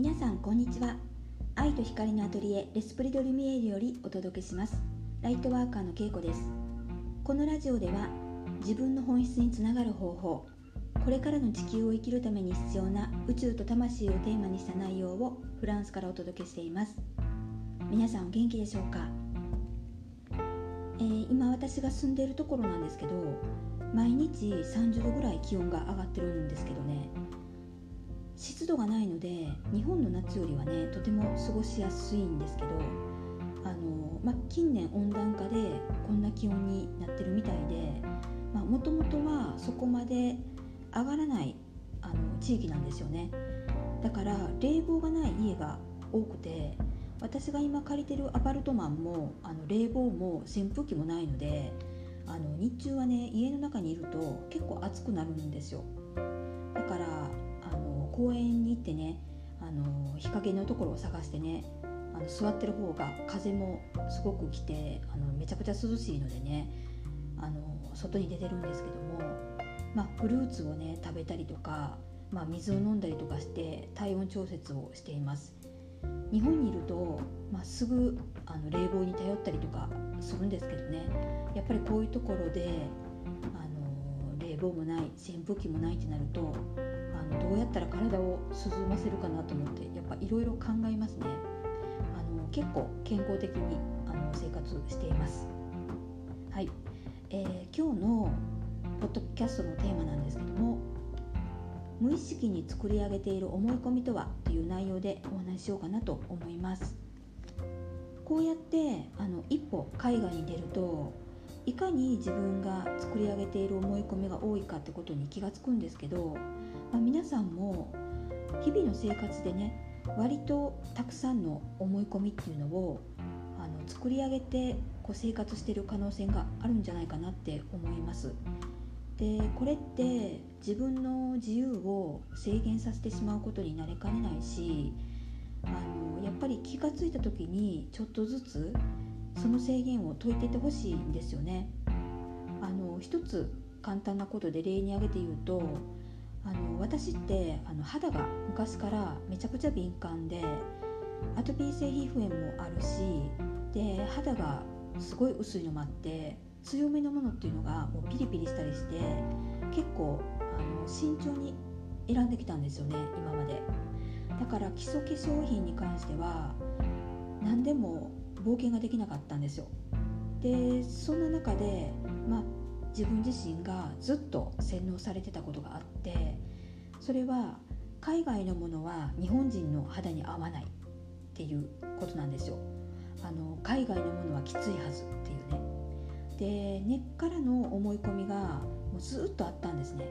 皆さんこんにちは。愛と光のアトリエレスプリドルミエールよりお届けします。ライトワーカーのけいこです。このラジオでは自分の本質につながる方法これからの地球を生きるために必要な宇宙と魂をテーマにした内容をフランスからお届けしています。皆さんお元気でしょうか、えー、今私が住んでいるところなんですけど毎日30度ぐらい気温が上がってるんですけどね。湿度がないので日本の夏よりはねとても過ごしやすいんですけどあの、ま近年温暖化でこんな気温になってるみたいでもともとはそこまで上がらないあの地域なんですよね。だから冷房がない家が多くて私が今借りてるアパルトマンもあの冷房も扇風機もないのであの日中はね家の中にいると結構暑くなるんですよ。だから公園に行ってねあの日陰のところを探してねあの座ってる方が風もすごく来てあのめちゃくちゃ涼しいのでねあの外に出てるんですけども、まあ、フルーツをね食べたりとか、まあ、水を飲んだりとかして体温調節をしています。日本にいると、まあ、すぐあの冷房に頼ったりとかするんですけどねやっぱりこういうところであの冷房もない扇風機もないってなるとのどうやったら体を涼ませるかなと思ってやっぱいろいろ考えますね。あの結構健康的にあの生活しています。はい、えー、今日のポッドキャストのテーマなんですけども無意識に作り上げている思い込みとはという内容でお話ししようかなと思います。こうやってあの一歩海外に出るといかに自分が作り上げている思い込みが多いかってことに気がつくんですけど、まあ、皆さんも日々の生活でね割とたくさんの思い込みっていうのをあの作り上げてこう生活してる可能性があるんじゃないかなって思います。でこれって自分の自由を制限させてしまうことになりかねないしあのやっぱり気が付いた時にちょっとずつその制限を解いていってほしいんですよね。あの一つ簡単なことで例に挙げて言うとあの私ってあの肌が昔からめちゃくちゃ敏感でアトピー性皮膚炎もあるしで肌がすごい薄いのもあって強めのものっていうのがもうピリピリしたりして結構あの慎重に選んできたんですよね今まで。だから基礎化粧品に関しては何でも冒険ができなかったんですよ。でそんな中で、まあ、自分自身がずっと洗脳されてたことがあってそれは海外のものは日本人の肌に合わないっていうことなんですよ。あの海外のものはきついはずっていうね。で根っからの思い込みがもうずっとあったんですね。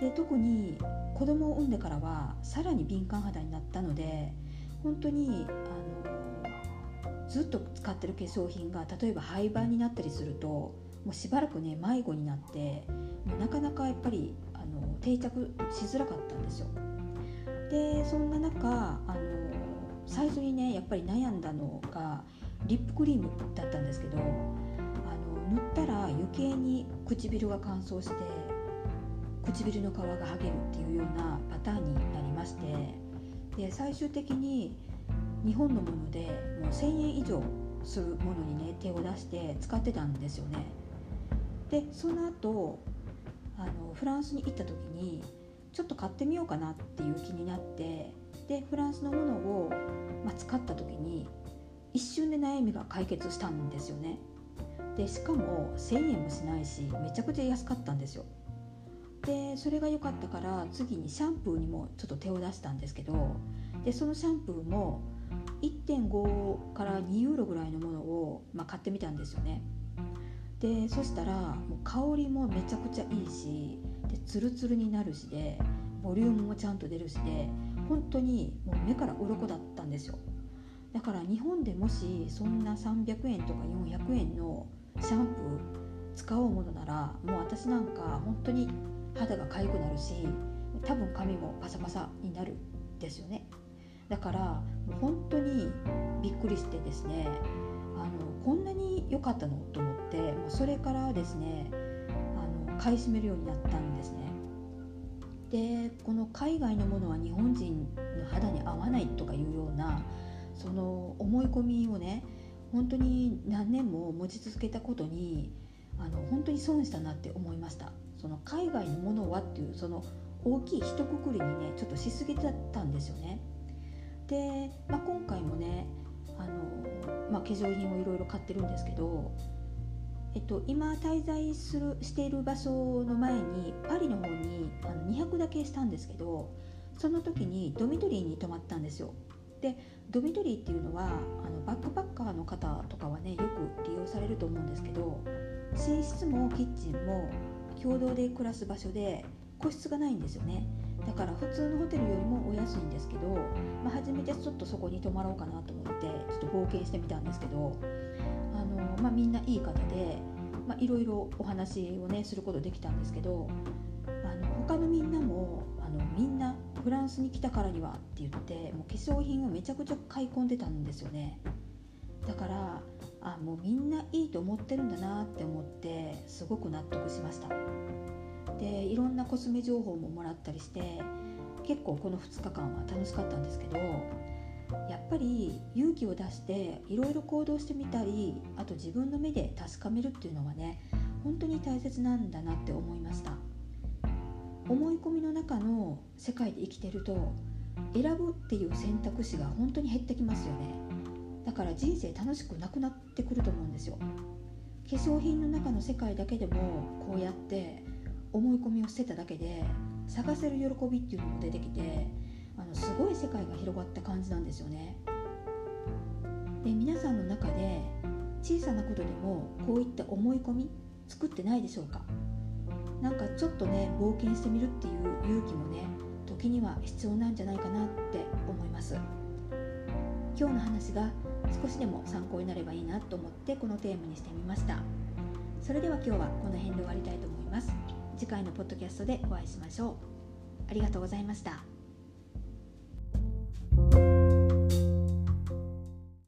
で特に子供を産んでからはさらに敏感肌になったので本当にあのずっと使ってる化粧品が例えば廃盤になったりするともうしばらくね迷子になってなかなかやっぱりあの定着しづらかったんですよ。でそんな中あの最初にねやっぱり悩んだのがリップクリームだったんですけどあの塗ったら余計に唇が乾燥して唇の皮が剥げるっていうようなパターンになりましてで最終的に日本のものでもう1000円以上するものにね手を出して使ってたんですよね。でその後あのフランスに行った時にちょっと買ってみようかなっていう気になってでフランスのものを、まあ、使った時に一瞬で悩みが解決したんですよね。でしかも1000円もしないしめちゃくちゃ安かったんですよ。でそれが良かったから次にシャンプーにもちょっと手を出したんですけどでそのシャンプーも1.5から2ユーロぐらいのものを、まあ、買ってみたんですよね。でそしたらもう香りもめちゃくちゃいいしでツルツルになるしでボリュームもちゃんと出るしで本当にもう目から鱗だったんですよ。だから日本でもしそんな300円とか400円のシャンプー使おうものならもう私なんか本当に肌が痒くなるし多分髪もパサパサになるですよね。だからもう本当にびっくりしてですねあのこんなに良かったのと思ってもうそれからですねあの買い占めるようになったんですね。でこの海外のものは日本人の肌に合わないとかいうようなその思い込みをね本当に何年も持ち続けたことにあの本当に損したなって思いました。その海外のものはっていうその大きい一括りにねちょっとしすぎだったんですよね。で、まあ、今回もねあの、まあ、化粧品をいろいろ買ってるんですけどえっと、今滞在するしている場所の前にパリの方にあの2泊だけしたんですけどその時にドミトリーに泊まったんですよ。でドミトリーっていうのはあのバックパッカーの方とかはねよく利用されると思うんですけど寝室もキッチンも共同で暮らす場所で個室がないんですよね。だから普通のホテルよりもお安いんですけど、まあ、初めてちょっとそこに泊まろうかなと思ってちょっと冒険してみたんですけどあの、まあ、みんないい方でいろいろお話をねすることできたんですけどあの他のみんなもあのみんなフランスに来たからにはって言ってもう化粧品をめちゃくちゃ買い込んでたんですよね。だからあもうみんないいと思ってるんだなって思ってすごく納得しました。でいろんなコスメ情報ももらったりして結構この2日間は楽しかったんですけどやっぱり勇気を出していろいろ行動してみたりあと自分の目で確かめるっていうのはね本当に大切なんだなって思いました。思い込みの中の世界で生きてると選ぶっていう選択肢が本当に減ってきますよね。だから人生楽しくなくなってくると思うんですよ。化粧品の中の世界だけでもこうやって思い込みを捨てただけで探せる喜びっていうのも出てきてあのすごい世界が広がった感じなんですよね。で皆さんの中で小さなことでもこういった思い込み作ってないでしょうか？なんかちょっとね冒険してみるっていう勇気もね時には必要なんじゃないかなって思います。今日の話が少しでも参考になればいいなと思ってこのテーマにしてみました。それでは今日はこの辺で終わりたいと思います。次回のポッドキャストでお会いしましょうありがとうございました。